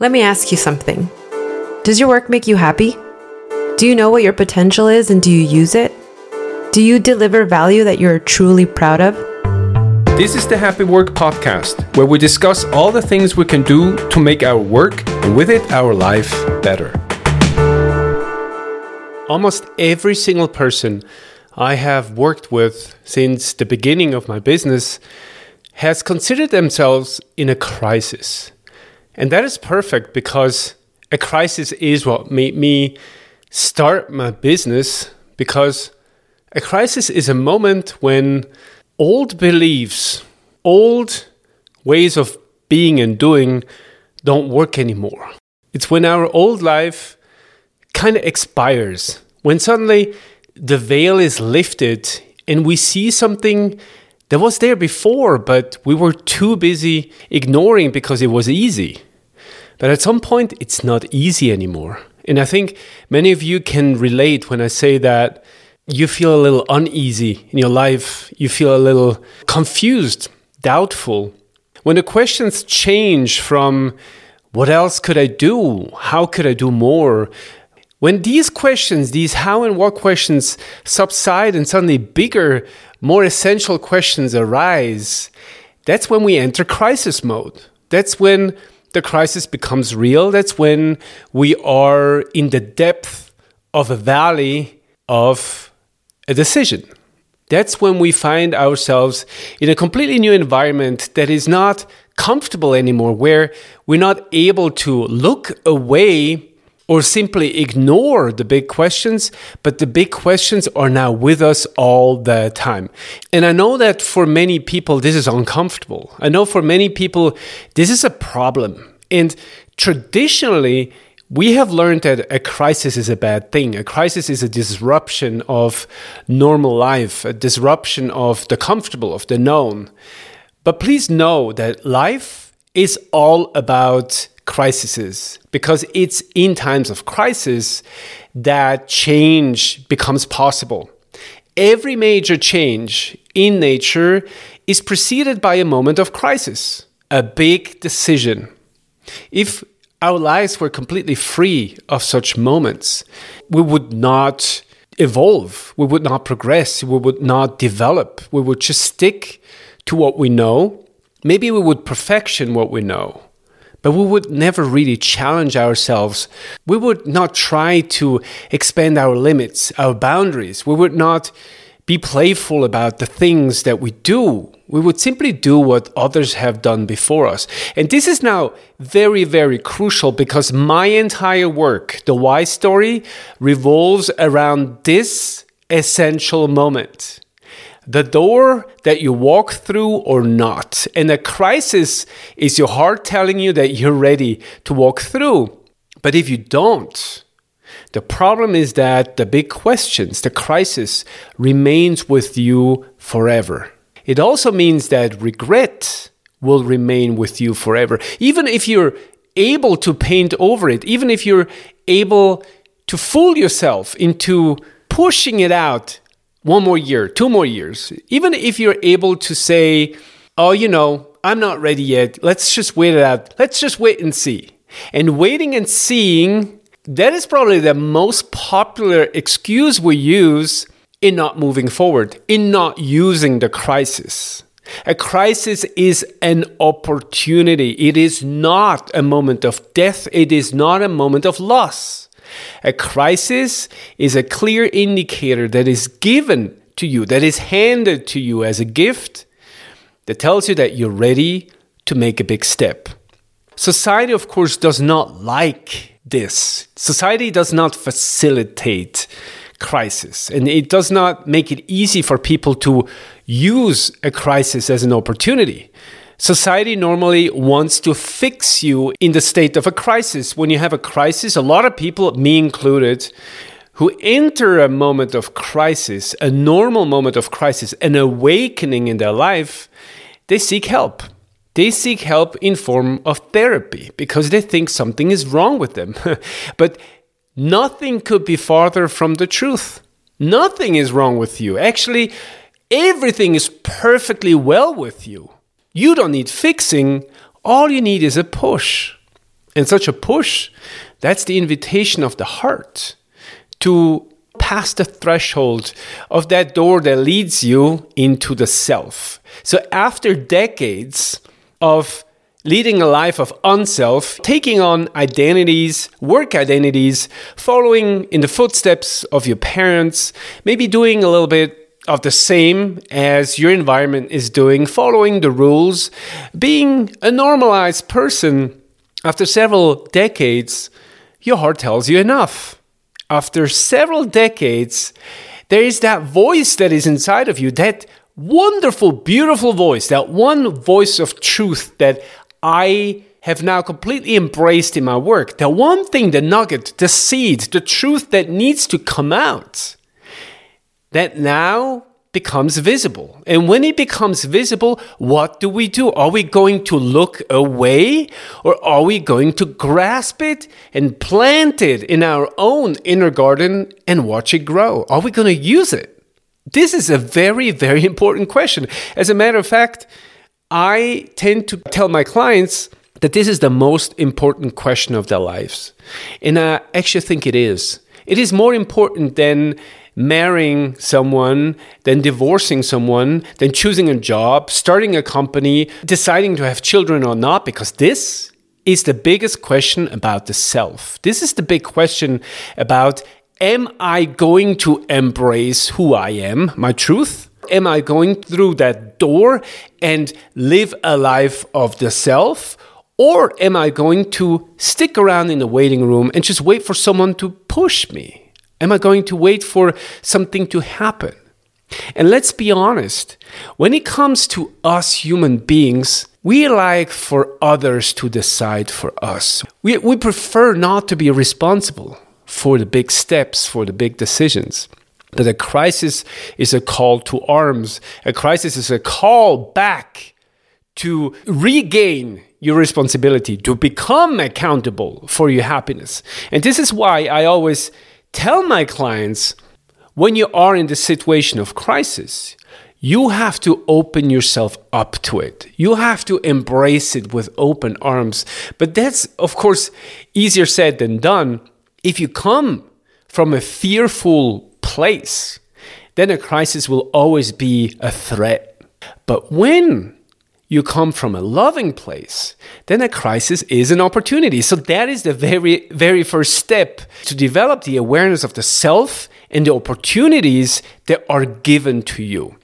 Let me ask you something. Does your work make you happy? Do you know what your potential is and do you use it? Do you deliver value that you're truly proud of? This is the Happy Work Podcast, where we discuss all the things we can do to make our work and with it our life better. Almost every single person I have worked with since the beginning of my business has considered themselves in a crisis. And that is perfect because a crisis is what made me start my business because a crisis is a moment when old beliefs, old ways of being and doing don't work anymore. It's when our old life kind of expires, when suddenly the veil is lifted and we see something that was there before, but we were too busy ignoring because it was easy. But at some point, it's not easy anymore. And I think many of you can relate when I say that you feel a little uneasy in your life, you feel a little confused, doubtful. When the questions change from what else could I do? How could I do more? When these questions, these how and what questions subside and suddenly bigger more essential questions arise, that's when we enter crisis mode. That's when the crisis becomes real. That's when we are in the depth of a valley of a decision. That's when we find ourselves in a completely new environment that is not comfortable anymore, where we're not able to look away or simply ignore the big questions, but the big questions are now with us all the time. And I know that for many people, this is uncomfortable. I know for many people, this is a problem. And traditionally, we have learned that a crisis is a bad thing. A crisis is a disruption of normal life, a disruption of the comfortable, of the known. But please know that life is all about crises because it's in times of crisis that change becomes possible. Every major change in nature is preceded by a moment of crisis, a big decision. If our lives were completely free of such moments, we would not evolve, we would not progress, we would not develop, we would just stick to what we know. Maybe we would perfection what we know but we would never really challenge ourselves. We would not try to expand our limits, our boundaries. We would not be playful about the things that we do. We would simply do what others have done before us. And this is now very, very crucial because my entire work, the why story, revolves around this essential moment the door that you walk through or not. And a crisis is your heart telling you that you're ready to walk through. But if you don't, the problem is that the big questions, the crisis, remains with you forever. It also means that regret will remain with you forever. Even if you're able to paint over it, even if you're able to fool yourself into pushing it out one more year, two more years, even if you're able to say, oh, you know, I'm not ready yet, let's just wait it out, let's just wait and see. And waiting and seeing, that is probably the most popular excuse we use in not moving forward, in not using the crisis. A crisis is an opportunity. It is not a moment of death. It is not a moment of loss. A crisis is a clear indicator that is given to you, that is handed to you as a gift, that tells you that you're ready to make a big step. Society, of course, does not like this. Society does not facilitate crisis, and it does not make it easy for people to use a crisis as an opportunity. Society normally wants to fix you in the state of a crisis. When you have a crisis, a lot of people, me included, who enter a moment of crisis, a normal moment of crisis, an awakening in their life, they seek help. They seek help in form of therapy because they think something is wrong with them. but nothing could be farther from the truth. Nothing is wrong with you. Actually, everything is perfectly well with you. You don't need fixing, all you need is a push. And such a push, that's the invitation of the heart to pass the threshold of that door that leads you into the self. So after decades of leading a life of unself, taking on identities, work identities, following in the footsteps of your parents, maybe doing a little bit of the same as your environment is doing, following the rules, being a normalized person, after several decades, your heart tells you enough. After several decades, there is that voice that is inside of you, that wonderful, beautiful voice, that one voice of truth that I have now completely embraced in my work. The one thing, the nugget, the seed, the truth that needs to come out, that now becomes visible. And when it becomes visible, what do we do? Are we going to look away or are we going to grasp it and plant it in our own inner garden and watch it grow? Are we going to use it? This is a very, very important question. As a matter of fact, I tend to tell my clients that this is the most important question of their lives. And uh, I actually think it is. It is more important than marrying someone, then divorcing someone, then choosing a job, starting a company, deciding to have children or not, because this is the biggest question about the self. This is the big question about am I going to embrace who I am, my truth? Am I going through that door and live a life of the self? Or am I going to stick around in the waiting room and just wait for someone to push me? Am I going to wait for something to happen? And let's be honest, when it comes to us human beings, we like for others to decide for us. We, we prefer not to be responsible for the big steps, for the big decisions. But a crisis is a call to arms. A crisis is a call back to regain your responsibility, to become accountable for your happiness. And this is why I always tell my clients when you are in the situation of crisis, you have to open yourself up to it. You have to embrace it with open arms. But that's, of course, easier said than done. If you come from a fearful place, then a crisis will always be a threat. But when you come from a loving place, then a crisis is an opportunity. So that is the very, very first step to develop the awareness of the self and the opportunities that are given to you.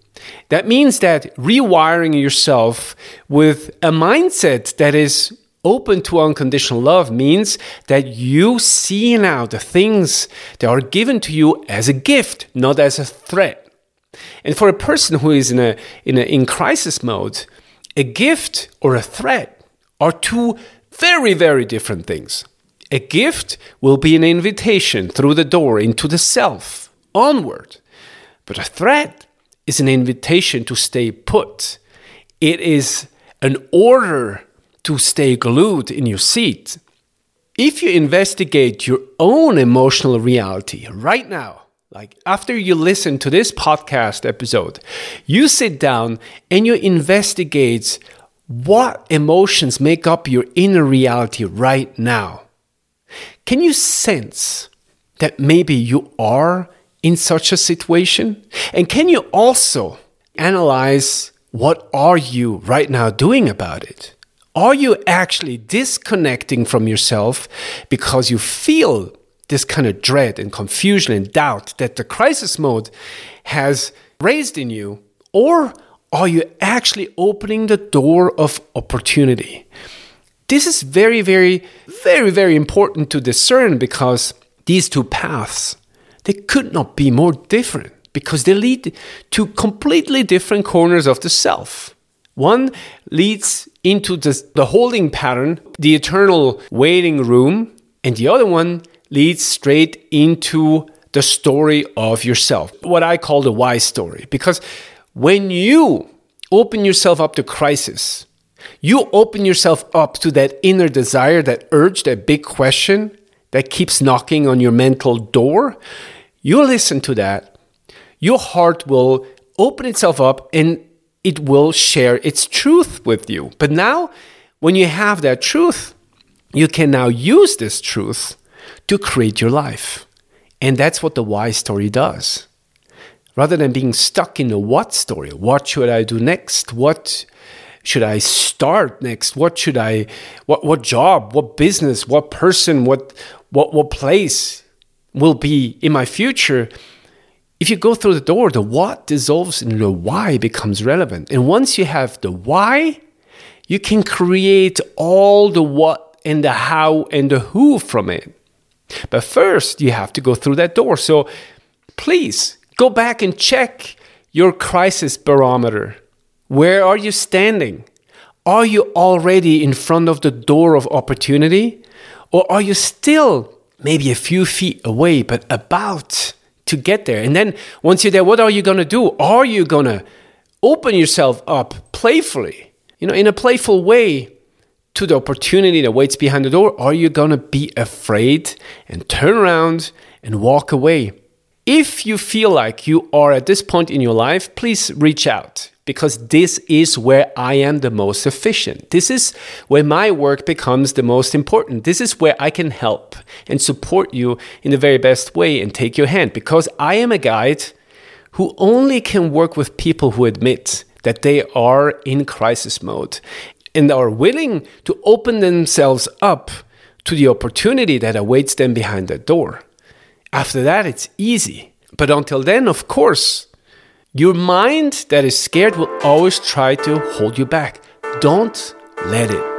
That means that rewiring yourself with a mindset that is open to unconditional love means that you see now the things that are given to you as a gift, not as a threat. And for a person who is in a in a in crisis mode, a gift or a threat are two very very different things. A gift will be an invitation through the door into the self, onward. But a threat is an invitation to stay put. It is an order to stay glued in your seat. If you investigate your own emotional reality right now, like after you listen to this podcast episode, you sit down and you investigate what emotions make up your inner reality right now. Can you sense that maybe you are in such a situation? And can you also analyze what are you right now doing about it? Are you actually disconnecting from yourself because you feel this kind of dread and confusion and doubt that the crisis mode has raised in you? Or are you actually opening the door of opportunity? This is very, very, very, very important to discern because these two paths, they could not be more different because they lead to completely different corners of the self. One leads into the, the holding pattern, the eternal waiting room, and the other one leads straight into the story of yourself, what I call the why story. Because when you open yourself up to crisis, you open yourself up to that inner desire, that urge, that big question that keeps knocking on your mental door. You listen to that, your heart will open itself up and it will share its truth with you. But now, when you have that truth, you can now use this truth to create your life. And that's what the why story does. Rather than being stuck in the what story, what should I do next? What should I start next? What should I what what job, what business, what person, what what what place will be in my future? If you go through the door, the what dissolves and the why becomes relevant. And once you have the why, you can create all the what and the how and the who from it. But first, you have to go through that door. So please go back and check your crisis barometer. Where are you standing? Are you already in front of the door of opportunity? Or are you still maybe a few feet away, but about to get there? And then once you're there, what are you going to do? Are you going to open yourself up playfully, you know, in a playful way to the opportunity that waits behind the door? Are you going to be afraid and turn around and walk away? If you feel like you are at this point in your life, please reach out because this is where I am the most efficient. This is where my work becomes the most important. This is where I can help and support you in the very best way and take your hand because I am a guide who only can work with people who admit that they are in crisis mode and are willing to open themselves up to the opportunity that awaits them behind that door. After that, it's easy. But until then, of course, your mind that is scared will always try to hold you back. Don't let it.